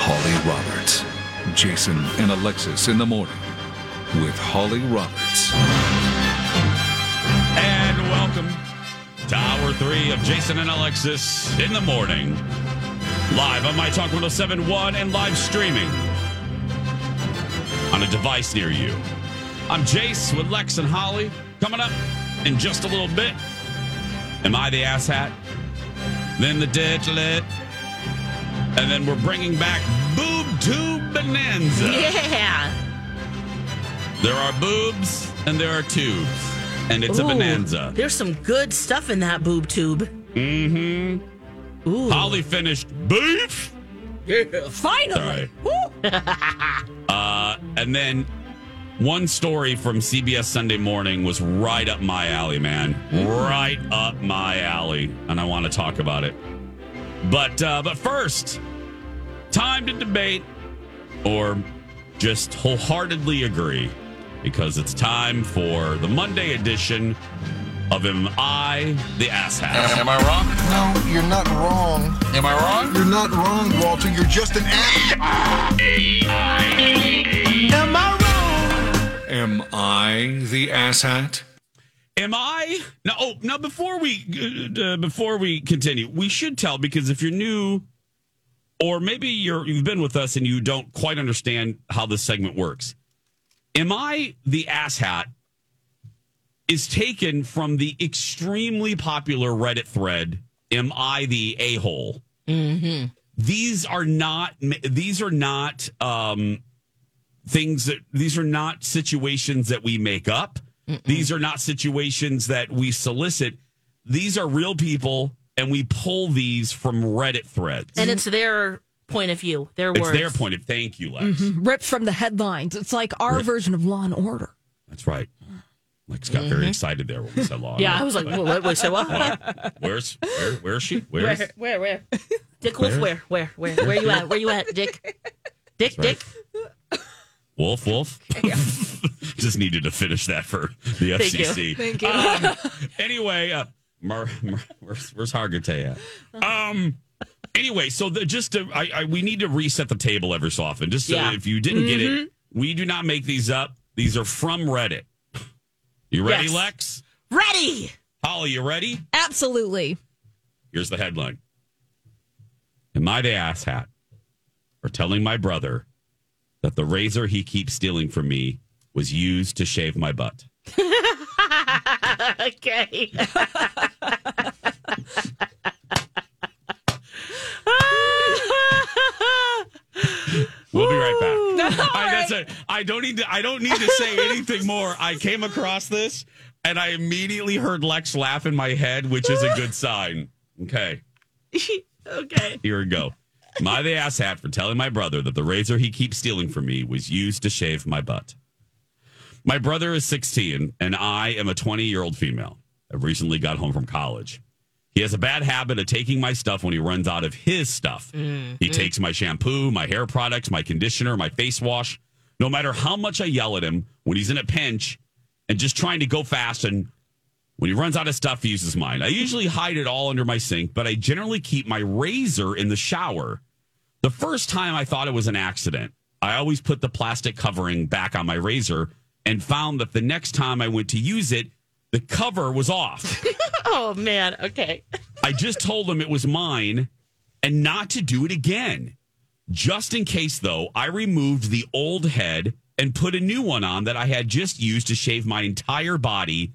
Holly Roberts. Jason and Alexis in the morning with Holly Roberts. And welcome to hour three of Jason and Alexis in the morning. Live on My Talk 1071 and live streaming on a device near you. I'm Jace with Lex and Holly. Coming up in just a little bit. Am I the asshat? Then the Dirt Alert. And then we're bringing back Boob Tube Bonanza. Yeah. There are boobs and there are tubes. And it's a bonanza. There's some good stuff in that boob tube. Mm-hmm. Ooh. Holly finished beef. Yeah, Finally. Uh, and then one story from CBS Sunday Morning was right up my alley, man. Right up my alley, and I want to talk about it. But uh, but first, time to debate or just wholeheartedly agree because it's time for the Monday edition of Am I the Asshat? Am I wrong? No, you're not wrong. Am I wrong? You're not wrong, Walter. You're just an ass. Am I wrong? Am I the asshat? Am I? No. Oh, no. Before we uh, before we continue, we should tell because if you're new, or maybe you're you've been with us and you don't quite understand how this segment works. Am I the asshat? Is taken from the extremely popular Reddit thread. Am I the a hole? Mm-hmm. These are not. These are not um, things that. These are not situations that we make up. These are not situations that we solicit. These are real people, and we pull these from Reddit threads. And it's their point of view, their it's words. their point of thank you, Lex. Mm-hmm. ripped from the headlines. It's like our Rip. version of Law and Order. That's right. Lex got very mm-hmm. excited there when we said law. Yeah, I was like, what, what, what, so what? Where's where? Where is she? Where's Where, where, where? Dick Wolf, where, where, where, where you at? Where you at, Dick? Dick, right. Dick. Wolf? Wolf? Just needed to finish that for the Thank you. FCC. Thank you. Um, anyway, uh, Mar, Mar, where's, where's Hargitay at? Um. Anyway, so the, just to, I, I, we need to reset the table every so often. Just so Yeah. if you didn't get Mm-hmm. it, we do not make these up. These are from Reddit. You ready, Yes. Lex? Ready. Holly, you ready? Absolutely. Here's the headline. Am I the asshat for telling my brother that the razor he keeps stealing from me was used to shave my butt? Okay. We'll be right back. I, that's it. I don't need to. I don't need to say anything more. I came across this and I immediately heard Lex laugh in my head, which is a good sign. Okay, okay. here we go. I the asshat for telling my brother that the razor he keeps stealing from me was used to shave my butt? My brother is 16 and I am a 20 year old female. I recently got home from college. He has a bad habit of taking my stuff when he runs out of his stuff. Mm, he mm. takes my shampoo, my hair products, my conditioner, my face wash. no matter how much I yell at him when he's in a pinch and just trying to go fast. And when he runs out of stuff, he uses mine. I usually hide it all under my sink, but I generally keep my razor in the shower. The first time I thought it was an accident, I always put the plastic covering back on my razor and found that the next time I went to use it, the cover was off. Oh man. Okay. I just told him it was mine and not to do it again. Just in case, though, I removed the old head and put a new one on that I had just used to shave my entire body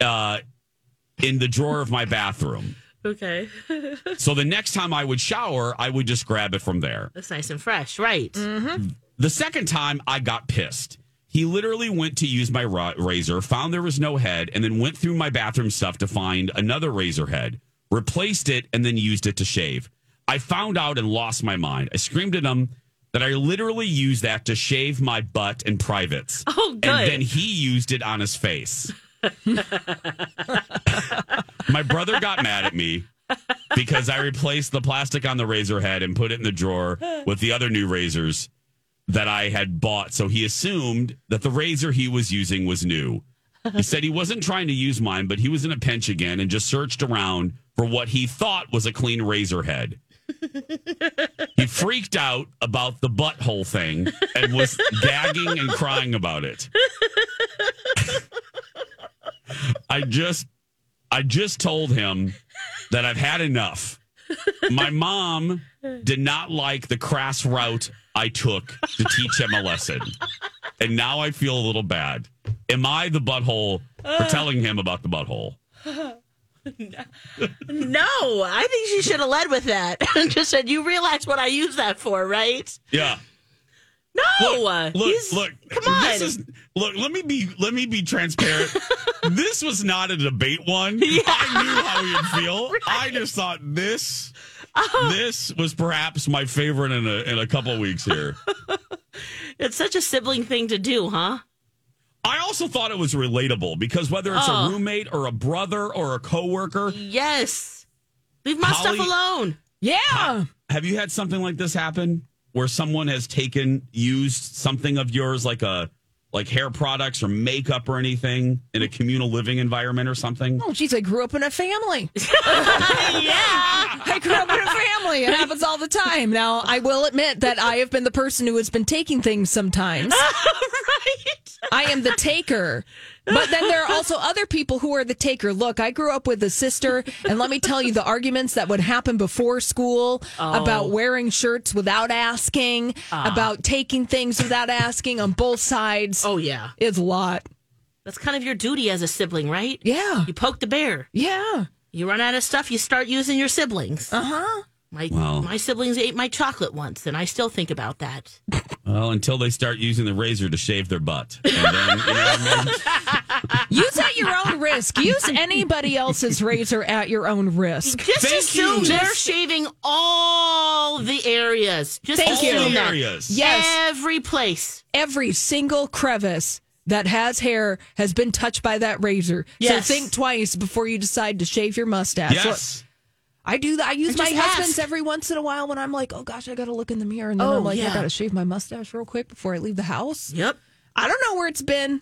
uh, in the drawer of my bathroom. Okay. So the next time I would shower, I would just grab it from there. That's nice and fresh, right? The second time, I got pissed. He literally went to use my ra- razor, found there was no head, and then went through my bathroom stuff to find another razor head, replaced it, and then used it to shave. I found out and lost my mind. I screamed at him that I literally used that to shave my butt oh, and privates. Oh, good. And then he used it on his face. my brother got mad at me because I replaced the plastic on the razor head and put it in the drawer with the other new razors that I had bought. So he assumed that the razor he was using was new. He said he wasn't trying to use mine, but he was in a pinch again and just searched around for what he thought was a clean razor head. he freaked out about the butthole thing and was gagging and crying about it. I just I just told him that I've had enough. My mom did not like the crass route I took to teach him a lesson. And now I feel a little bad. Am I the butthole for telling him about the butthole? No, I think she should have led with that. Just said, "You realize what I use that for, right?" Yeah. No, uh, Look, look, come on. This is, look, let me be let me be transparent. this was not a debate one. I knew how would feel. I just thought this Uh-huh. this was perhaps my favorite in a in a couple weeks here. it's such a sibling thing to do, huh? I also thought it was relatable because whether it's Oh. a roommate or a brother or a coworker, Yes. Leave my Holly- stuff alone. Yeah. have you had something like this happen where someone has taken used something of yours like a like hair products or makeup or anything in a communal living environment or something? Oh, geez, I grew up in a family. yeah. I grew up in a family. It happens all the time. Now, I will admit that I have been the person who has been taking things sometimes. right. I am the taker. But then there are also other people who are the taker. Look, I grew up with a sister, and let me tell you the arguments that would happen before school about wearing shirts without asking, about taking things without asking on both sides. Oh yeah. It's a lot. That's kind of your duty as a sibling, right? Yeah. You poke the bear. Yeah. You run out of stuff, you start using your siblings. Uh huh. My Wow. my siblings ate my chocolate once, and I still think about that. Well, until they start using the razor to shave their butt. And then, you know I mean? Use at your own risk. Use anybody else's razor at your own risk. Just Thank assume you. they're shaving all the areas. Just Thank you. assume All the that. areas. Yes. Every place. Every single crevice that has hair has been touched by that razor. Yes. So think twice before you decide to shave your mustache. Yes. I do that. I use And my husband's ask. every once in a while when I'm like, oh gosh, I got to look in the mirror. And then Oh, I'm like, I got to shave my mustache real quick before I leave the house. Yep. I don't know where it's been.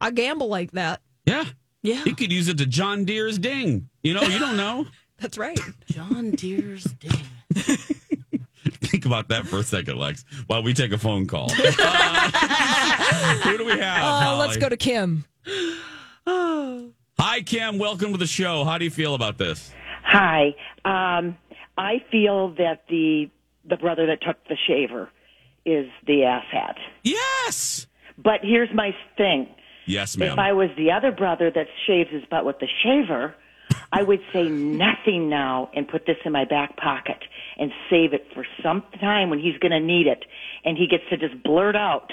I gamble like that. Yeah. Yeah. You could use it to John Deere's ding. You know, you don't know. That's right. John Deere's ding. Think about that for a second, Lex, while we take a phone call. Uh, who do we have? Uh, let's go to Kim. Hi, Kim. Welcome to the show. How do you feel about this? Hi. Um, I feel that the the brother that took the shaver is the asshat. Yes. But here's my thing. Yes, ma'am. If I was the other brother that shaves his butt with the shaver, I would say nothing now and put this in my back pocket and save it for some time when he's going to need it. And he gets to just blurt out,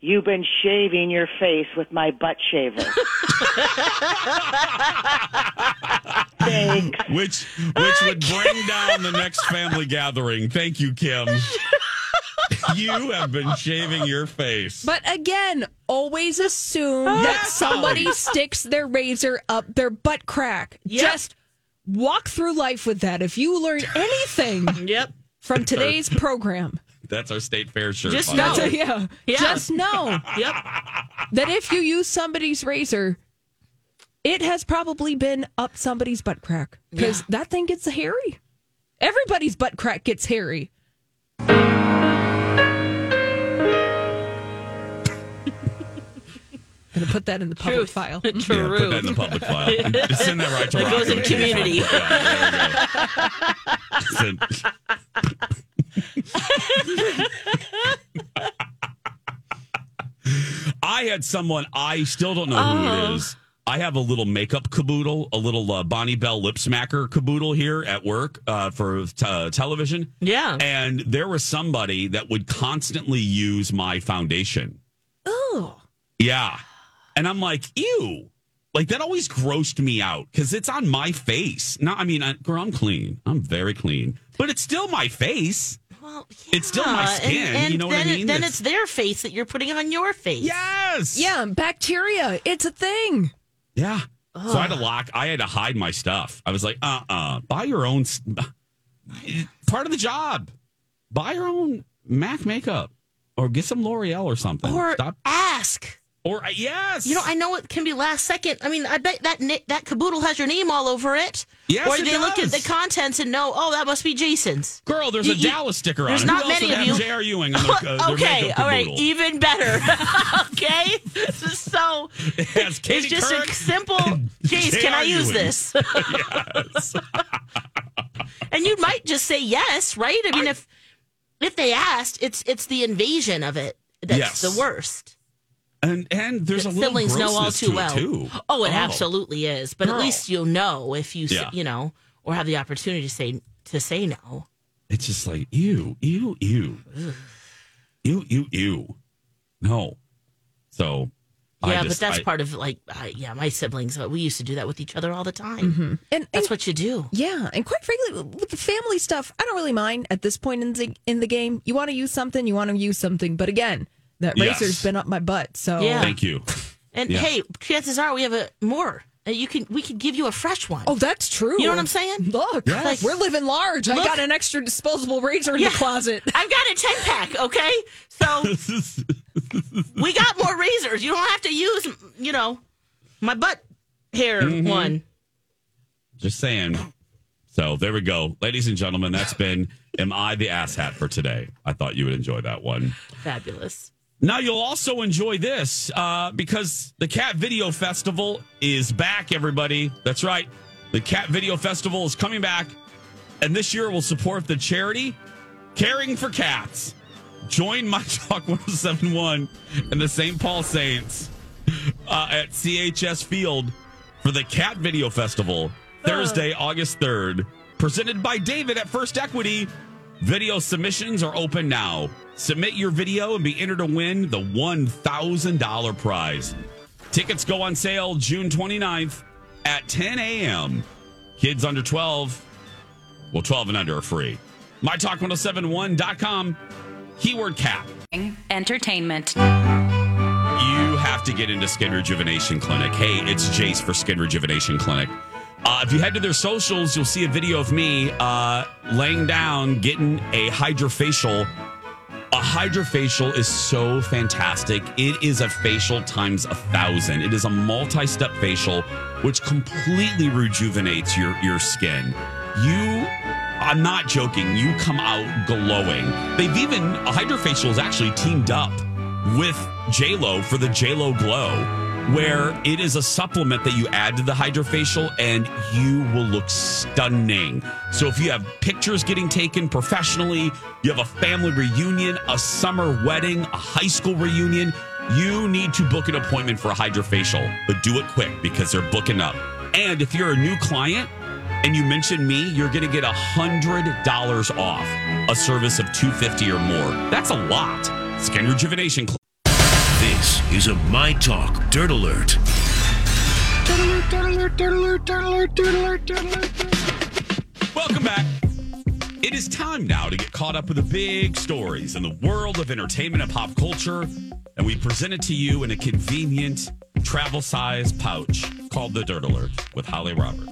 You've been shaving your face with my butt shaver. Thanks. which which would bring down the next family gathering. Thank you, Kim. you have been shaving your face. But again, always assume that somebody sticks their razor up their butt crack. Yep. Just walk through life with that. If you learn anything Yep. from today's program, That's our state fair shirt. Just know. way. yeah. Yeah. Just know Yep. that if you use somebody's razor, it has probably been up somebody's butt crack because that thing gets hairy. Everybody's butt crack gets hairy. Gonna put that in the public Truth. file. Yeah, put that in the public file. Just send that right to That goes in community. I had someone, I still don't know who Uh-huh. it is. I have a little makeup caboodle, a little uh, Bonne Bell lip smacker caboodle here at work uh, for t- uh, television. Yeah. And there was somebody that would constantly use my foundation. Oh. Yeah. And I'm like, ew. Like that always grossed me out because it's on my face. No, I mean, I, girl, I'm clean. I'm very clean, but it's still my face. Well, It's still my skin, And, you know what I then, mean? Then It's- it's their face that you're putting on your face. Yes. Yeah, bacteria. It's a thing. Yeah. So I had to lock. I had to hide my stuff. I was like, uh, uh buy your own. Part of the job. Buy your own Mac makeup, or get some L'Oreal or something. Or Stop. ask. Or uh, yes. You know, I know it can be last second. I mean, I bet that that caboodle has your name all over it. Yes, or they look at the contents and know, oh, that must be Jason's. Girl, there's You- a Dallas sticker on there's it. not Who many of you. J.R. Ewing on their, uh, okay, all right, even better. okay, so It has Katie it's just a simple. Jace, can I use Ewing. this? yes. and you might just say yes, right? I mean, if if they asked, it's it's the invasion of it that's Yes. the worst. And and there's a little Siblings know all too to well. too. Oh, it absolutely is. But Girl. at least you'll know if you, Yeah. you know, or have the opportunity to say to say no. It's just like ew, ew, ew, ew, ew, ew. No. So. Yeah, just- but that's I- part of like, I, yeah, my siblings. uh, We used to do that with each other all the time. And, That's and- what you do. Yeah, and quite frankly, with the family stuff, I don't really mind at this point in the, in the game. You want to use something, you want to use something. But again, that Yes. razor's been up my butt. So Yeah. Thank you. And Yeah. hey, chances are we have a more. Uh, You can we could give you a fresh one. Oh, that's true. You know what I'm saying? Look, Yes. we're living large. I got an extra disposable razor in Yeah. the closet. I've got a ten pack. Okay, so we got more razors. You don't have to use, you know, my butt hair Mm-hmm. one. Just saying. So there we go. Ladies and gentlemen, that's been Am I the Ass Hat for today? I thought you would enjoy that one. Fabulous. Now you'll also enjoy this uh, because the Cat Video Festival is back, everybody. That's right. The Cat Video Festival is coming back, and this year will support the charity Caring for Cats. Join My Talk 1071 and the St. Paul Saints uh, at CHS Field for the Cat Video Festival Thursday, August 3rd. Presented by David at First Equity. Video submissions are open now. Submit your video and be entered to win the $1,000 prize. Tickets go on sale June 29th at 10 a.m. Kids under 12, well, 12 and under are free. MyTalk1071.com, keyword cap. Entertainment. You have to get into Skin Rejuvenation Clinic. Hey, it's Jace for Skin Rejuvenation Clinic. Uh, if you head to their socials, you'll see a video of me uh, laying down, getting a hydrofacial. A hydrofacial is so fantastic. It is a facial times a thousand. It is a multi step facial, which completely rejuvenates your, your skin. You, I'm not joking, you come out glowing. They've even, a hydrofacial is actually teamed up with JLo for the JLo Glow, where it is a supplement that you add to the hydrofacial and you will look stunning. So if you have pictures getting taken professionally, you have a family reunion, a summer wedding, a high school reunion, you need to book an appointment for a hydrofacial, but do it quick because they're booking up. And if you're a new client, and you mention me, you're going to get a hundred dollars off a service of two fifty or more. That's a lot. Skin rejuvenation. Cl- is a My Talk Dirt Alert. Welcome back. It is time now to get caught up with the big stories in the world of entertainment and pop culture, and we present it to you in a convenient travel size pouch called the Dirt Alert with Holly Roberts.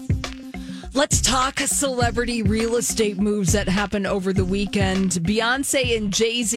Let's talk celebrity real estate moves that happened over the weekend. Beyonce and Jay Z.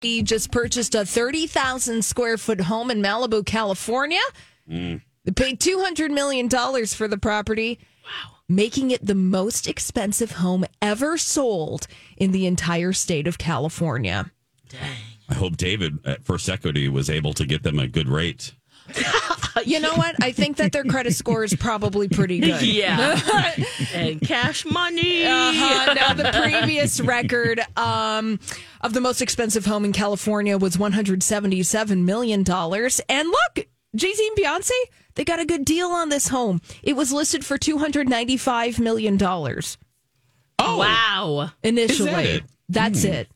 He just purchased a 30,000 square foot home in Malibu, California. They paid $200 million for the property. Wow. Making it the most expensive home ever sold in the entire state of California. Dang. I hope David at First Equity was able to get them a good rate. You know what? I think that their credit score is probably pretty good. Yeah. and cash money. Uh-huh. Now, the previous record um, of the most expensive home in California was $177 million. And look, Jay Z and Beyonce, they got a good deal on this home. It was listed for $295 million Oh, Oh, Oh, Oh. Oh wow. initially. Is that it? That's it.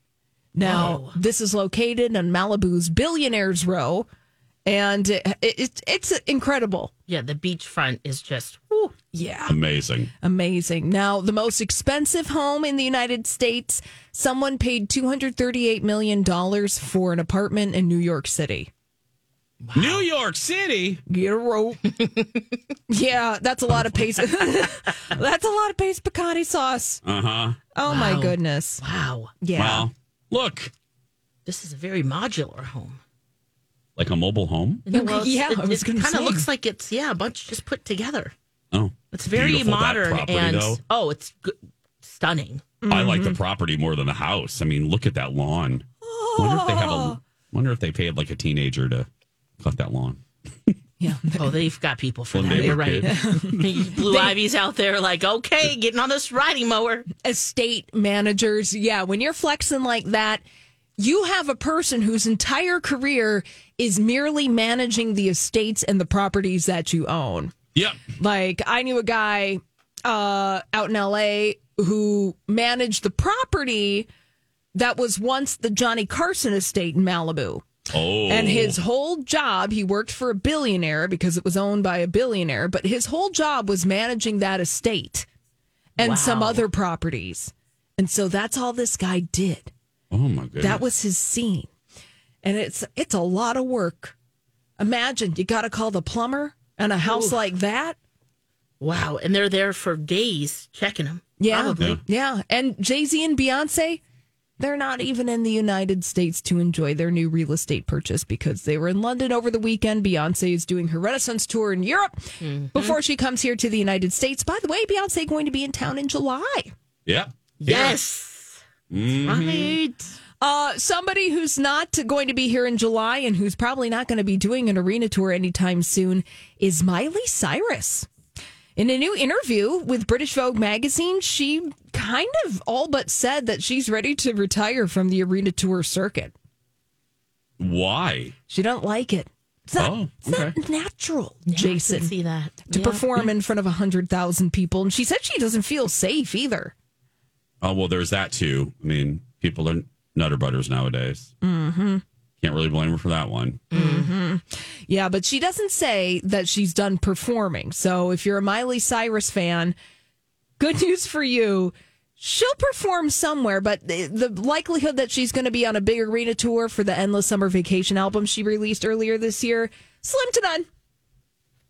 Now, this is located on Malibu's Billionaires Row, and it, it, it's incredible. Yeah, the beachfront is just whew. Yeah. amazing. Amazing. Now, the most expensive home in the United States, someone paid $238 million for an apartment in New York City. New York City. Get a rope. yeah, that's a lot of pace. that's a lot of paste picante sauce. Uh huh. Oh, my goodness. wow. Yeah. Well, look, This is a very modular home. Like a mobile home. Well, Yeah, I was gonna kind of looks like it's yeah a bunch just put together. Oh, It's very Beautiful, that modern property, and though. oh, it's good, stunning. I like the mm-hmm. property more than the house. I mean, look at that lawn. Wonder if they have a. Oh. Wonder if they paid like a teenager to cut that lawn. Yeah. Oh, they've got people for When that. they You're were right. Blue Ivy's out there, like okay, getting on this riding mower. Estate managers. Yeah. When you're flexing like that, you have a person whose entire career is merely managing the estates and the properties that you own. Yep. Like I knew a guy uh, out in LA who managed the property that was once the Johnny Carson estate in Malibu. Oh, And his whole job, he worked for a billionaire because it was owned by a billionaire, but his whole job was managing that estate and some other properties. And so that's all this guy did. Oh my goodness. That was his scene. And it's it's a lot of work. Imagine you got to call the plumber and a house like that. Wow, and they're there for days checking them. Yeah. Probably. Yeah. And Jay Z and Beyonce, they're not even in the United States to enjoy their new real estate purchase because they were in London over the weekend. Beyonce is doing her Renaissance tour in Europe mm-hmm. before she comes here to the United States. By the way, Beyonce going to be in town in July. Yep. Yes. Mm-hmm. Right. Uh, somebody who's not going to be here in July and who's probably not going to be doing an arena tour anytime soon is Miley Cyrus. In a new interview with British Vogue magazine, she kind of all but said that she's ready to retire from the arena tour circuit. Why? She don't like it. It's not, Oh, it's not natural, Yeah, I Jason, see that to Yeah. perform in front of 100,000 people. And she said she doesn't feel safe either. Oh well, there's that too. I mean, people are nutter butters nowadays. Mm-hmm. Can't really blame her for that one. Yeah, but she doesn't say that she's done performing. So if you're a Miley Cyrus fan, good news for you. She'll perform somewhere, but the, the likelihood that she's going to be on a big arena tour for the Endless Summer Vacation album she released earlier this year, slim to none.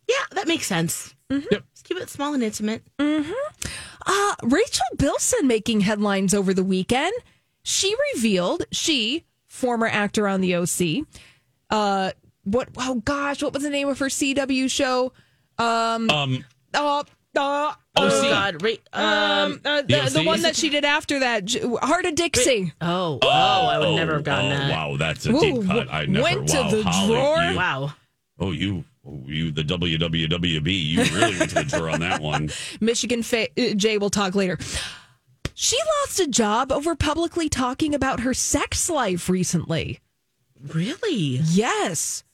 Yeah, that makes sense. Yep. Let's keep it small and intimate. Uh, Rachel Bilson making headlines over the weekend. She revealed she, former actor on the OC, uh, what? Oh gosh, what was the name of her CW show? Um, Uh, Uh, Oh, God. Ra- um, um, uh, the, Yeah, the one that she did after that, Hart of Dixie. oh, oh, I would never have gotten oh, that. Wow, that's a Ooh, deep cut. I never went to the Holly, drawer. you- Wow. Oh, you, oh, you, the WWWB. You really went to the drawer on that one. Michigan fa- uh, Jay will talk later. She lost a job over publicly talking about her sex life recently. Really? Yes.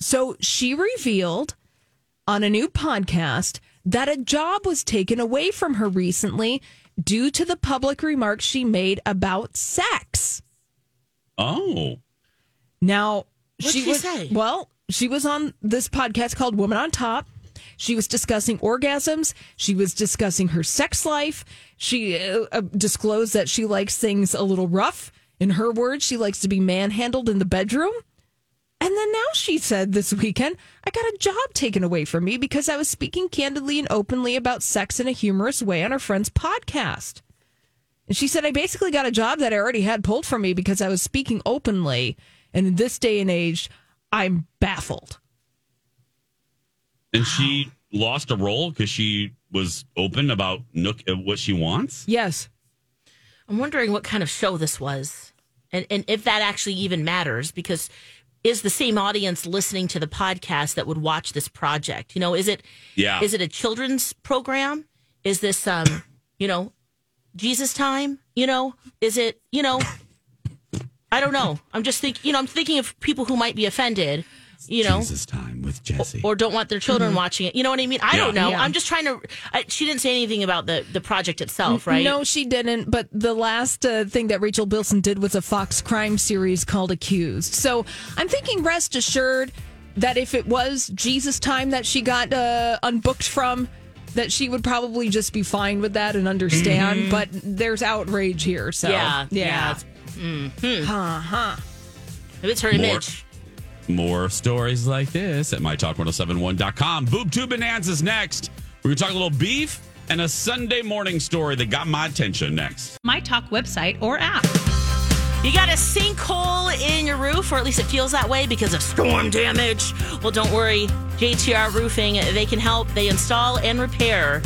So she revealed on a new podcast that a job was taken away from her recently due to the public remarks she made about sex. Oh, Now, What'd she was say? well, she was on this podcast called Woman on Top. She was discussing orgasms. She was discussing her sex life. She uh, uh, disclosed that she likes things a little rough. In her words, she likes to be manhandled in the bedroom. And then now she said this weekend, I got a job taken away from me because I was speaking candidly and openly about sex in a humorous way on her friend's podcast. And she said, I basically got a job that I already had pulled from me because I was speaking openly. And in this day and age, I'm baffled. and she lost a role because she was open about Nook uh, what she wants. Yes. I'm wondering what kind of show this was, and and if that actually even matters because is the same audience listening to the podcast that would watch this project? You know, is it Yeah. is it a children's program? Is this um you know Jesus time? You know, is it you know? I don't know. I'm just thinking. You know, I'm thinking of people who might be offended. You know, Jesus time with Jesse. or don't want their children watching it. You know what I mean? I Yeah. don't know. Yeah. I'm just trying to. I, she didn't say anything about the the project itself, right? No, she didn't. But the last uh, thing that Rachel Bilson did was a Fox crime series called Accused. So I'm thinking, rest assured, that if it was Jesus time that she got uh, unbooked from, that she would probably just be fine with that and understand. But there's outrage here. So Yeah, yeah. yeah. it's- mhm. Huh, huh. If it's her More. image. More stories like this at mytalk1071.com. Boob Tube Bonanza's next. We're going to talk a little beef and a Sunday morning story that got my attention next. My Talk website or app. You got a sinkhole in your roof, or at least it feels that way because of storm damage. Well, don't worry. JTR Roofing, they can help. They install and repair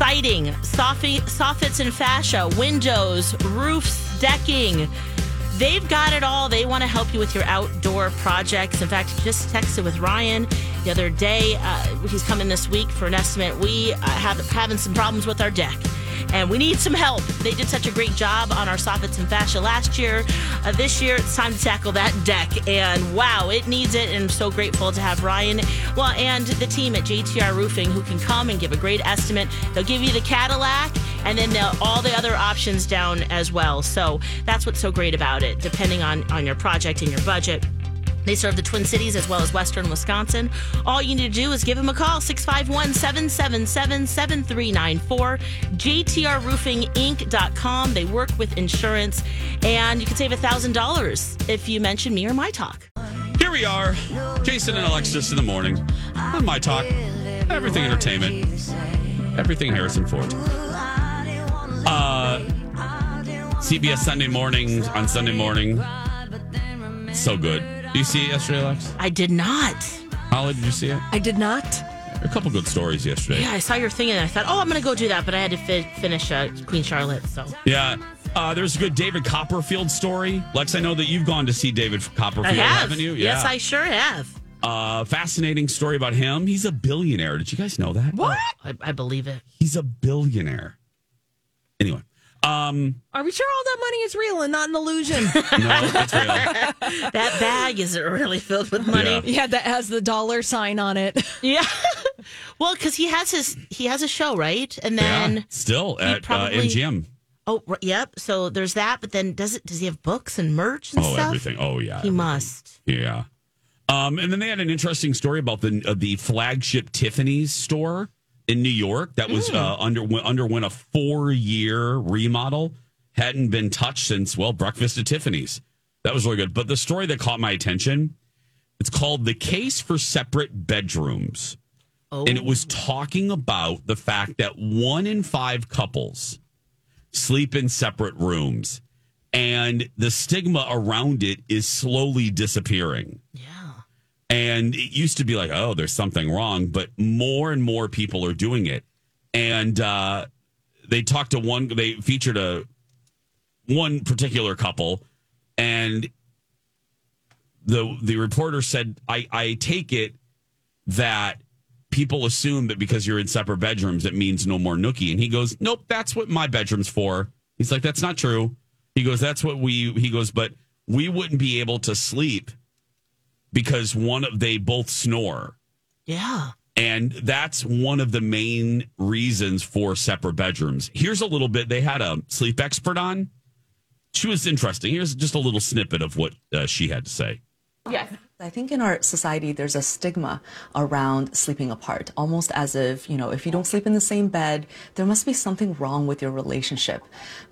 siding, soffi- soffits and fascia, windows, roofs, decking. They've got it all. They want to help you with your outdoor projects. In fact, just texted with Ryan the other day. Uh, he's coming this week for an estimate. We uh, have having some problems with our deck and we need some help. They did such a great job on our soffits and fascia last year. Uh, this year, it's time to tackle that deck, and wow, it needs it. And I'm so grateful to have Ryan, well, and the team at JTR Roofing who can come and give a great estimate. They'll give you the Cadillac, and then all the other options down as well. So that's what's so great about it. Depending on on your project and your budget. They serve the Twin Cities as well as Western Wisconsin. All you need to do is give them a call, 651 777 7394. JTRRoofingInc.com. They work with insurance, and you can save $1,000 if you mention me or my talk. Here we are, Jason and Alexis in the morning on My Talk, Everything Entertainment, Everything Harrison Ford. Uh, CBS Sunday morning on Sunday morning. So good. Did you see it yesterday, Lex? I did not. Holly, did you see it? I did not. A couple good stories yesterday. Yeah, I saw your thing and I thought, oh, I'm going to go do that, but I had to fi- finish uh, Queen Charlotte. So Yeah. Uh, there's a good David Copperfield story. Lex, I know that you've gone to see David Copperfield, have. haven't you? Yes, I sure have. Uh, fascinating story about him. He's a billionaire. Did you guys know that? What? I, I believe it. He's a billionaire. Anyway, um, Are we sure all that money is real and not an illusion? no, that's real. That bag isn't really filled with money. Yeah. yeah, that has the dollar sign on it. Yeah. well, because he has his he has a show, right? And yeah, then still he at uh, probably- MGM. oh, r- yep. So there's that. But then does it? Does he have books and merch and stuff? Oh, stuff? everything. Oh, yeah. He everything. must. Yeah. Um, and then they had an interesting story about the uh, the flagship Tiffany's store in New York that was uh, under underwent a four year remodel. Hadn't been touched since well breakfast at Tiffany's. That was really good. But the story that caught my attention, it's called "The Case for Separate Bedrooms," Oh, and it was talking about the fact that one in five couples sleep in separate rooms, and the stigma around it is slowly disappearing. yeah. And it used to be like, oh, there's something wrong, but more and more people are doing it. and uh, they talked to one. They featured a one particular couple, and the the reporter said, "I I take it that." People assume that because you're in separate bedrooms, it means no more nookie. And he goes, Nope, that's what my bedroom's for. He's like, That's not true. He goes, That's what we, he goes, but we wouldn't be able to sleep because one of, they both snore. Yeah. And that's one of the main reasons for separate bedrooms. Here's a little bit. They had a sleep expert on. She was interesting. Here's just a little snippet of what uh, she had to say. Yes. I think in our society, there's a stigma around sleeping apart, almost as if, you know, if you don't sleep in the same bed, there must be something wrong with your relationship.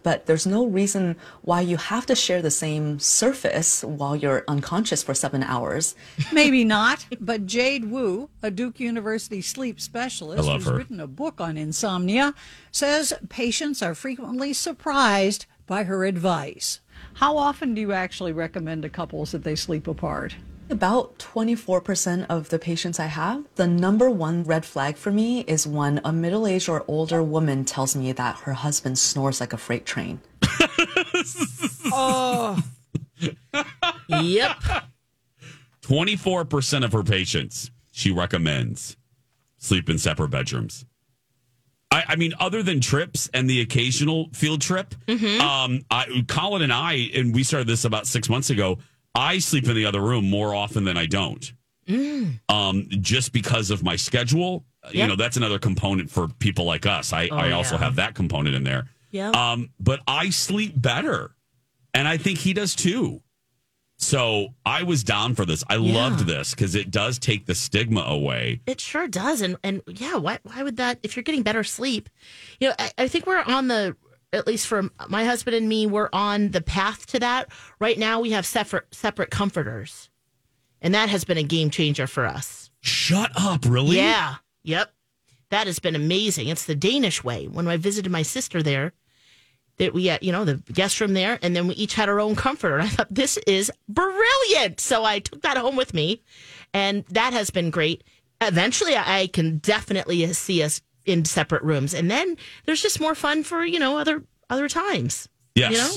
But there's no reason why you have to share the same surface while you're unconscious for seven hours. Maybe not, but Jade Wu, a Duke University sleep specialist who's her. written a book on insomnia, says patients are frequently surprised by her advice. How often do you actually recommend to couples that they sleep apart? About 24% of the patients I have, the number one red flag for me is when a middle aged or older woman tells me that her husband snores like a freight train. Oh, Yep. 24% of her patients she recommends sleep in separate bedrooms. I, I mean, other than trips and the occasional field trip, um, I, Colin and I, and we started this about six months ago. I sleep in the other room more often than I don't, um, just because of my schedule. You know, that's another component for people like us. I, I also yeah. have that component in there. Yeah. Um, but I sleep better, and I think he does too. So I was down for this. I loved this because it does take the stigma away. It sure does, and and yeah, why why would that? If you're getting better sleep, you know, I, I think we're on the at least for my husband and me, we're on the path to that. Right now, we have separate separate comforters, and that has been a game changer for us. Shut up, really? Yeah, yep, that has been amazing. It's the Danish way. When I visited my sister there, that we had, you know, the guest room there, and then we each had our own comforter. And I thought this is brilliant. So I took that home with me, and that has been great. Eventually, I I can definitely see us in separate rooms, and then there's just more fun for you know other other times. Yes. You know,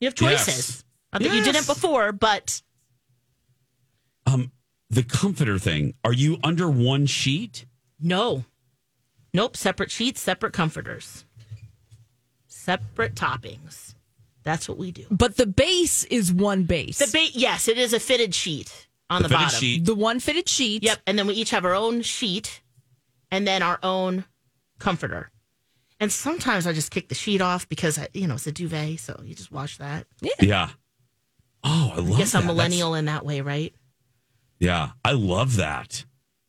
you have choices. Yes. Not that you didn't before, but Um, the comforter thing. Are you under one sheet? no, nope. Separate sheets, separate comforters, separate toppings. That's what we do. But the base is one base. The base yes, it is a fitted sheet on the, The bottom. sheet. The one fitted sheet. Yep, and then we each have our own sheet, and then our own comforter. And sometimes I just kick the sheet off because I, you know it's a duvet, so you just wash that. Yeah. yeah. Oh, I love I guess I'm that. millennial in that way, right? Yeah, I love that.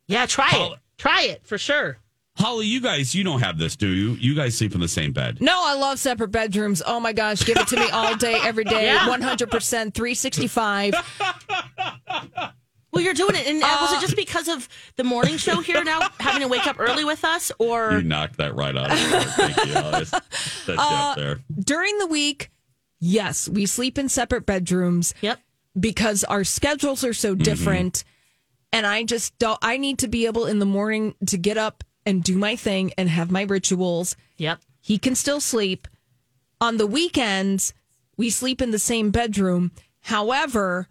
Yeah, try How- it. Try it for sure. Holly, you guys, you don't have this, do you? You guys sleep in the same bed. No, I love separate bedrooms. Oh my gosh, give it to me all day, every day, Yeah. 100%, 365. Well, you're doing it, and uh, was it just because of the morning show here now, having to wake up early with us, or You knocked that right out of the park. Thank you. I'll just set you Uh, there. During the week, yes, we sleep in separate bedrooms. Yep. Because our schedules are so different. And I just don't, I need to be able in the morning to get up and do my thing and have my rituals. Yep. He can still sleep. On the weekends, we sleep in the same bedroom. However,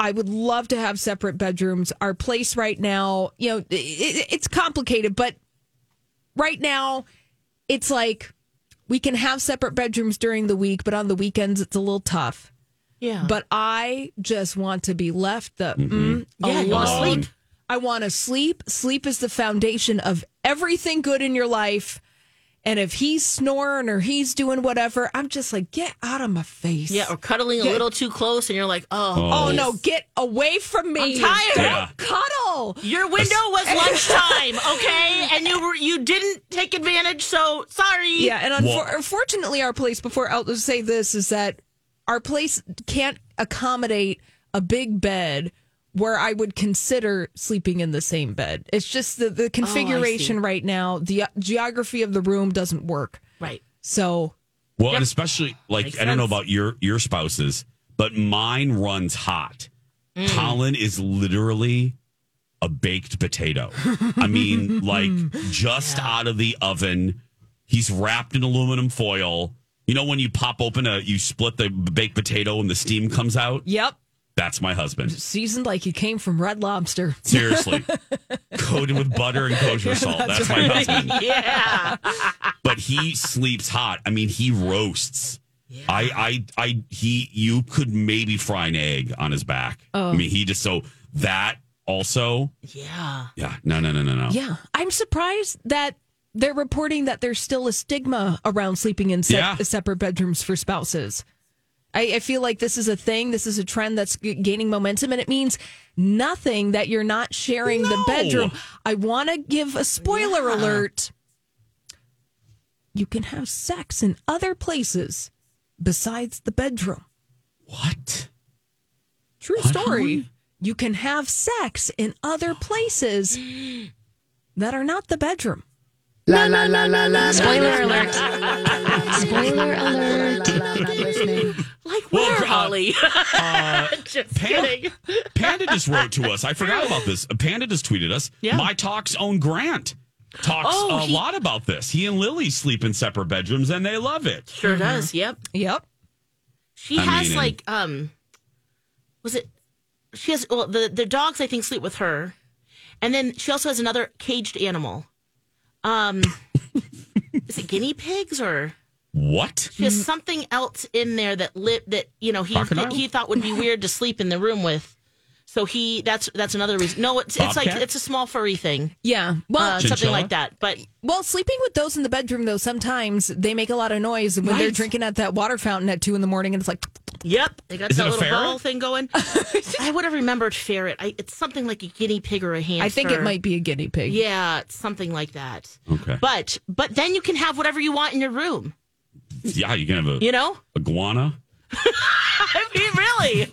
I would love to have separate bedrooms. Our place right now, you know, it, it's complicated, but right now it's like we can have separate bedrooms during the week, but on the weekends it's a little tough. yeah, But I just want to be left the mm, Yeah, you wanna alone. sleep. I want to sleep. Sleep is the foundation of everything good in your life. And if he's snoring or he's doing whatever, I'm just like, get out of my face. yeah, or cuddling a little too close, and you're like, oh, Oh, oh no, get away from me. I'm tired. Don't Yeah. cuddle. Your window was lunchtime, okay, and you were you didn't take advantage, so sorry. Yeah, and unfor- unfortunately, our place. Before I'll say this is that our place can't accommodate a big bed where I would consider sleeping in the same bed. It's just the the configuration right now. The uh, geography of the room doesn't work. right. So Well, Yep. and especially like Makes I don't know about your your spouses, but mine runs hot. Mm. Colin is literally a baked potato. I mean, like just out of the oven. He's wrapped in aluminum foil. You know when you pop open a, you split the baked potato and the steam comes out. Yep. That's my husband. Seasoned like he came from Red Lobster. Seriously, coated with butter and kosher salt. That's, That's my husband. yeah. But he sleeps hot. I mean, he roasts. I, I, I, he, you could maybe fry an egg on his back. Oh. I mean, he just so that also. Yeah. Yeah, no, no, no, no, no. Yeah. I'm surprised that they're reporting that there's still a stigma around sleeping in se- Yeah. separate bedrooms for spouses. I, I feel like this is a thing. This is a trend that's g- gaining momentum, and it means nothing that you're not sharing the bedroom. I want to give a spoiler alert. You can have sex in other places besides the bedroom. What? True What, story. Holly? You can have sex in other places that are not the bedroom. La la la la la. Spoiler alert. Spoiler alert. Like where, uh, Holly? Uh, Just Panda, kidding. Panda just wrote to us. I forgot about this. Panda just tweeted us. Yeah. My talk's own Grant talks Oh, a he- lot about this. He and Lily sleep in separate bedrooms and they love it. Sure does. Yep. Yep. She I has mean, like um was it she has well the the dogs I think sleep with her. And then she also has another caged animal. Um is it guinea pigs or What? she has something else in there that lit that you know he Crocodile? he thought would be weird to sleep in the room with. So he that's that's another reason. No, it's it's like Bobcat? it's a small furry thing. Yeah. Well, Uh, something Chinchilla? like that. But Well, sleeping with those in the bedroom, though, sometimes they make a lot of noise when they're Right. drinking at that water fountain at two in the morning, and it's like, Yep, they got Is it that a little ferret? ball thing going. I would have remembered ferret. I, it's something like a guinea pig or a hamster. I think it might be a guinea pig. Yeah, it's something like that. Okay. But but then you can have whatever you want in your room. Yeah, you can have a You know? iguana. I mean, really.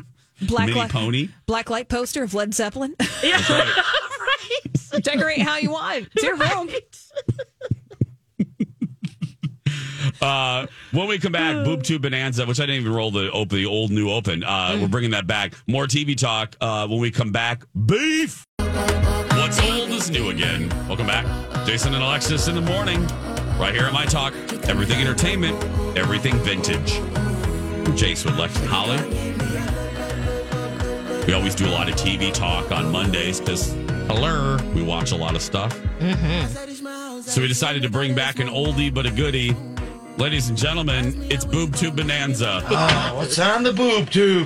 Black Mini light, pony. black light poster of Led Zeppelin. Yeah. right. Decorate how you want. It's your room. Uh, when we come back, Boob Tube Bonanza, which I didn't even roll the open, the old new open. Uh, we're bringing that back. More TV talk. Uh, when we come back, beef. What's old is new again. Welcome back, Jason and Alexis in the morning, right here at my talk. Everything entertainment, everything vintage. I'm Jace with Lex and Holly. We always do a lot of TV talk on Mondays because, hello, we watch a lot of stuff. Mm-hmm. So we decided to bring back an oldie but a goodie. Ladies and gentlemen, it's Boob Tube Bonanza. Oh, what's on the boob tube?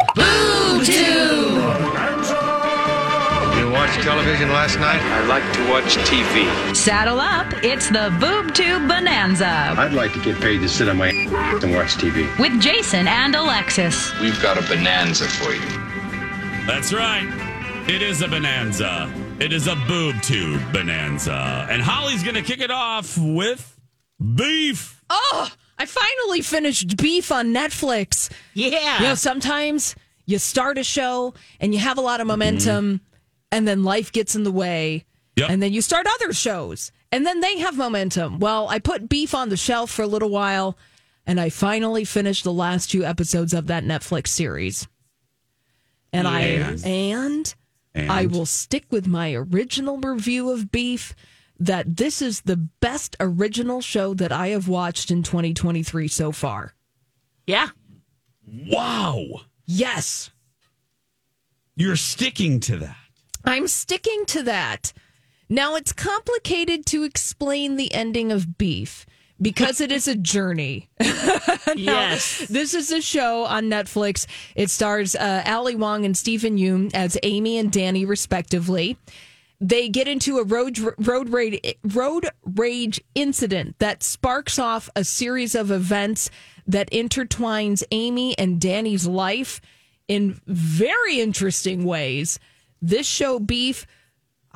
You watched television last night? I like to watch TV. Saddle up. It's the Boob Tube Bonanza I'd like to get paid to sit on my and watch TV. with Jason and Alexis. We've got a bonanza for you. That's right. It is a bonanza. It is a boob tube bonanza. And Holly's going to kick it off with beef. Oh, I finally finished Beef on Netflix. Yeah. You know, sometimes you start a show and you have a lot of momentum, mm-hmm. and then life gets in the way. Yep. And then you start other shows, and then they have momentum. Well, I put Beef on the shelf for a little while, and I finally finished the last two episodes of that Netflix series. And I And? and, And? I will stick with my original review of Beef that this is the best original show that I have watched in 2023 so far. Yeah. Wow. Yes. You're sticking to that. I'm sticking to that. Now, it's complicated to explain the ending of Beef because it is a journey. Now, Yes. This is a show on Netflix. It stars uh, Ali Wong and Steven Yeun as Amy and Danny, respectively. They get into a road road rage road rage incident that sparks off a series of events that intertwines Amy and Danny's life in very interesting ways. This show, Beef,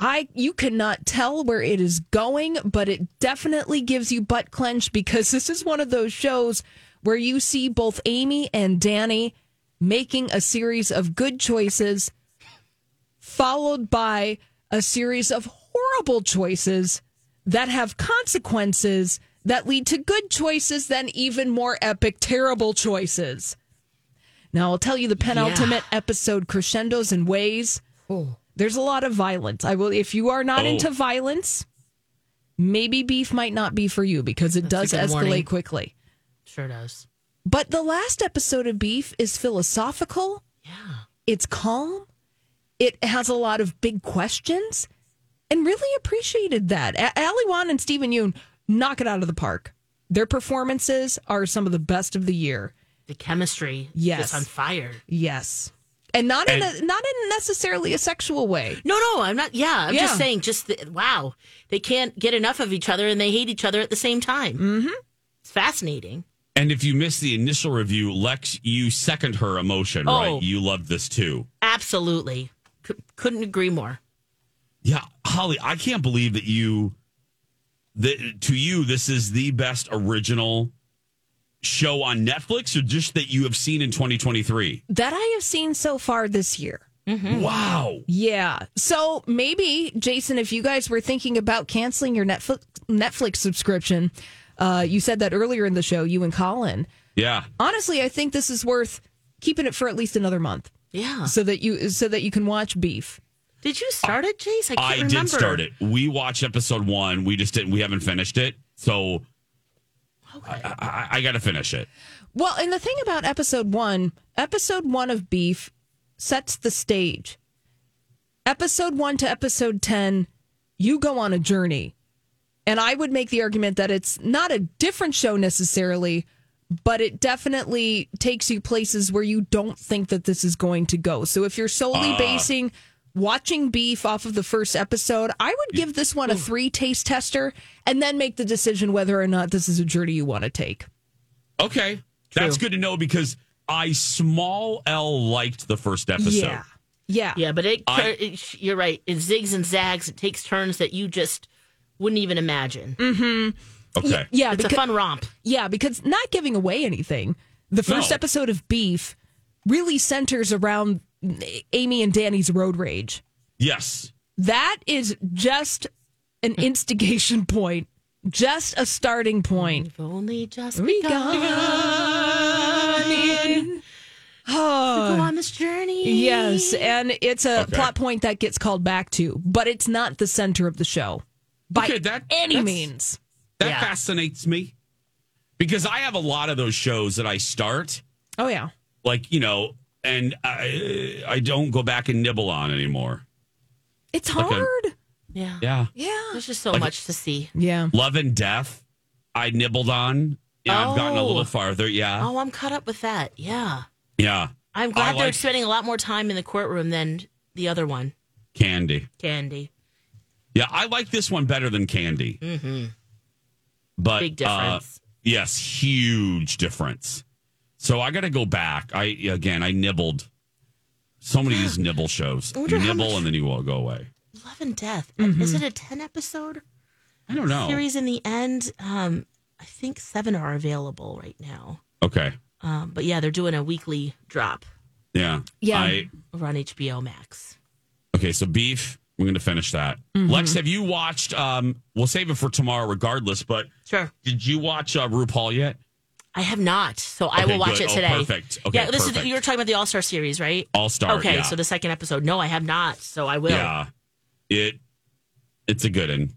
I you cannot tell where it is going, but it definitely gives you butt clench because this is one of those shows where you see both Amy and Danny making a series of good choices followed by a series of horrible choices that have consequences that lead to good choices then even more epic terrible choices. Now I'll tell you the penultimate episode crescendos and ways. Oh. There's a lot of violence. I will if you are not Oh. into violence, maybe beef might not be for you because it That's does escalate warning. quickly. Sure does. But the last episode of Beef is philosophical. Yeah. It's calm. It has a lot of big questions and really appreciated that. A- Ali Wong and Steven Yeun knock it out of the park. Their performances are some of the best of the year. The chemistry Yes. is on fire. Yes. And not in a not in necessarily a sexual way. No, no, I'm not. Yeah, I'm Yeah. just saying. Just the, wow, they can't get enough of each other, and they hate each other at the same time. Mm-hmm. It's fascinating. And if you missed the initial review, Lex, you second her emotion, Oh. right? You loved this too. Absolutely, C- couldn't agree more. Yeah, Holly, I can't believe that you that to you this is the best original show on Netflix or just that you have seen in 2023. That I have seen so far this year. Wow. Yeah. So maybe, Jason, if you guys were thinking about canceling your Netflix Netflix subscription, uh, you said that earlier in the show, you and Colin. Yeah. Honestly, I think this is worth keeping it for at least another month. Yeah. So that you so that you can watch Beef. Did you start it, Jace? I can't I remember. did start it. We watched episode 1. We just didn't we haven't finished it. So I, I, I got to finish it. Well, and the thing about episode one, episode one of Beef sets the stage. Episode one to episode 10, you go on a journey. And I would make the argument that it's not a different show necessarily, but it definitely takes you places where you don't think that this is going to go. So if you're solely Ah. basing watching Beef off of the first episode, I would give this one a three taste tester and then make the decision whether or not this is a journey you want to take. Okay. That's good to know because I small L liked the first episode. Yeah. Yeah. Yeah, but it, I- it- you're right. It zigs and zags. It takes turns that you just wouldn't even imagine. Mm-hmm. Okay. Yeah, it's a because- fun romp. Yeah, because not giving away anything. The first No. episode of Beef really centers around Amy and Danny's road rage. Yes. That is just an instigation point, just a starting point. We've only just begun. Oh. go on this journey. Yes, and it's a Okay. plot point that gets called back to, but it's not the center of the show by Okay, that- any means. That Yeah. fascinates me because I have a lot of those shows that I start, Oh yeah. like, you know, and I, I don't go back and nibble on anymore. It's Like a- hard. Yeah. Yeah. Yeah. There's just so Like- much to see. Yeah. Love and Death, I nibbled on. Yeah, I've gotten a Oh. little farther. Yeah. Oh, I'm caught up with that. Yeah. Yeah. I'm I glad they're like spending a lot more time in the courtroom than the other one, Candy. Candy. Yeah, I like this one better than Candy. Mm-hmm. But Big uh, yes, huge difference. So I got to go back. I again, I nibbled so many of these nibble shows. You nibble and then you will go away. Love and Death. Mhm. Is it a 10 episode I don't know. series in the end? Um, I think seven are available right now. Okay. Um, but yeah, they're doing a weekly drop Yeah. Yeah. I, over on HBO Max. okay. So beef. We're going to finish that. Mhm. Lex, have you watched? Um, we'll save it for tomorrow, regardless. But sure. Did you watch uh, RuPaul yet? I have not, so I Okay, will watch good. it Oh, today. perfect. Okay, yeah, this perfect. is you were talking about the All Star series, right? All Star. Okay, yeah. so the second episode. No, I have not, so I will. Yeah. It it's a good one.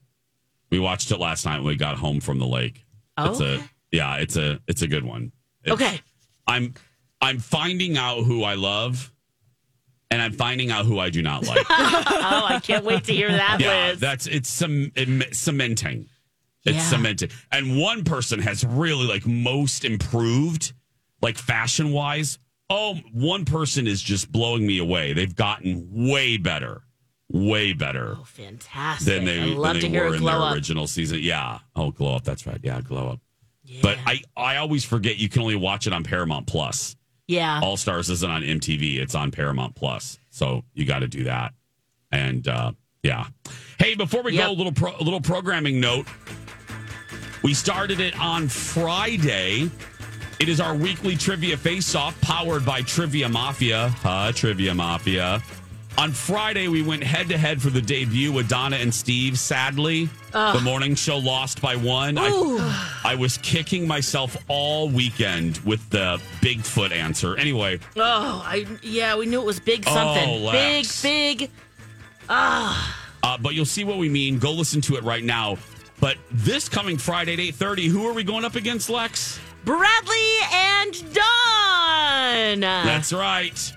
We watched it last night when we got home from the lake. Oh, It's a yeah, it's a it's a good one. It's- Okay. I'm I'm finding out who I love and I'm finding out who I do not like. oh, I can't wait to hear that yeah, Liz. that's it's some it, cementing. It's Yeah. cementing. And one person has really like most improved, like fashion wise. Oh, one person is just blowing me away. They've gotten way better, way better Oh, fantastic. than they, I love than to they hear were in their up. original season. Yeah. Oh, glow up. That's right. Yeah, glow up. But I, I always forget you can only watch it on Paramount Plus. Yeah. All Stars isn't on MTV; it's on Paramount Plus. So you got to do that. And uh, yeah, hey, before we go, a little pro, a little programming note. We started it on Friday. It is our weekly trivia face-off, powered by Trivia Mafia. Uh, trivia Mafia. On Friday, we went head to head for the debut with Donna and Steve. Sadly, Ugh. the morning show lost by one. I, I was kicking myself all weekend with the Bigfoot answer. Anyway, Oh, I yeah, we knew it was big something. Oh, big, big. Ah, uh, but you'll see what we mean. Go listen to it right now. But this coming Friday at eight thirty, who are we going up against, Lex? Bradley and Dawn. That's right,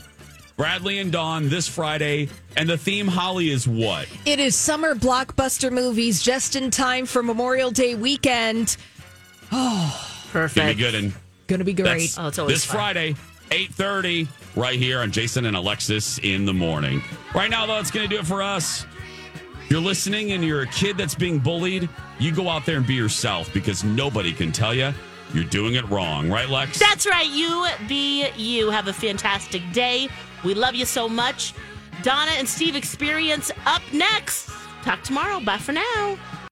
Bradley and Dawn this Friday. And the theme, Holly, is what? It is summer blockbuster movies just in time for Memorial Day weekend. Oh, perfect. Gonna be good and Gonna be great. That's Oh, this Friday, 8.30, right here on Jason and Alexis in the morning. Right now, though, it's going to do it for us. If you're listening and you're a kid that's being bullied, you go out there and be yourself because nobody can tell you you're doing it wrong. Right, Lex? That's right. You be you. Have a fantastic day. We love you so much. Donna and Steve experience up next. Talk tomorrow. Bye for now.